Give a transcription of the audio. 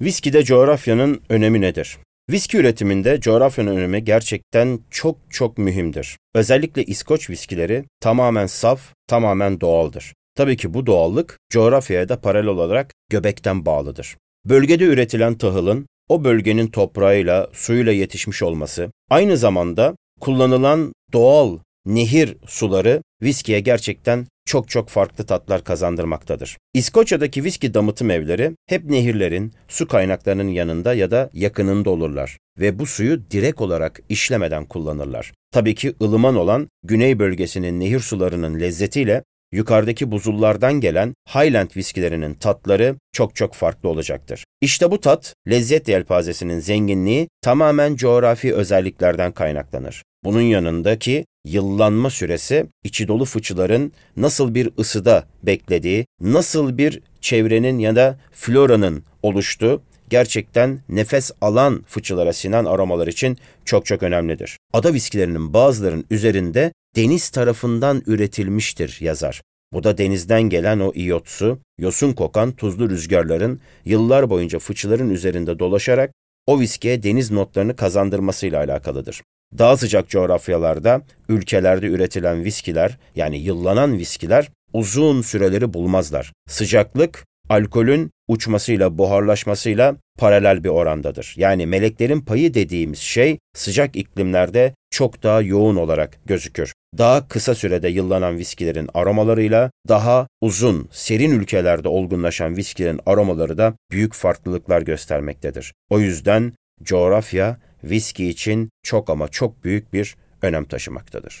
Viskide coğrafyanın önemi nedir? Viski üretiminde coğrafyanın önemi gerçekten çok çok mühimdir. Özellikle İskoç viskileri tamamen saf, tamamen doğaldır. Tabii ki bu doğallık coğrafyaya da paralel olarak göbekten bağlıdır. Bölgede üretilen tahılın o bölgenin toprağıyla, suyuyla yetişmiş olması, aynı zamanda kullanılan doğal nehir suları viskiye gerçekten çok çok farklı tatlar kazandırmaktadır. İskoçya'daki viski damıtım evleri hep nehirlerin, su kaynaklarının yanında ya da yakınında olurlar ve bu suyu direkt olarak işlemeden kullanırlar. Tabii ki ılıman olan güney bölgesinin nehir sularının lezzetiyle yukarıdaki buzullardan gelen Highland viskilerinin tatları çok çok farklı olacaktır. İşte bu tat, lezzet yelpazesinin zenginliği tamamen coğrafi özelliklerden kaynaklanır. Bunun yanındaki yıllanma süresi içi dolu fıçıların nasıl bir ısıda beklediği, nasıl bir çevrenin ya da floranın oluştuğu gerçekten nefes alan fıçılara sinen aromalar için çok çok önemlidir. Ada viskilerinin bazılarının üzerinde deniz tarafından üretilmiştir yazar. Bu da denizden gelen o iyotsu, yosun kokan tuzlu rüzgarların yıllar boyunca fıçıların üzerinde dolaşarak o viskiye deniz notlarını kazandırmasıyla alakalıdır. Daha sıcak coğrafyalarda, ülkelerde üretilen viskiler yani yıllanan viskiler uzun süreleri bulmazlar. Sıcaklık alkolün uçmasıyla, buharlaşmasıyla paralel bir orandadır. Yani meleklerin payı dediğimiz şey sıcak iklimlerde çok daha yoğun olarak gözükür. Daha kısa sürede yıllanan viskilerin aromalarıyla daha uzun, serin ülkelerde olgunlaşan viskilerin aromaları da büyük farklılıklar göstermektedir. O yüzden coğrafya viski için çok ama çok büyük bir önem taşımaktadır.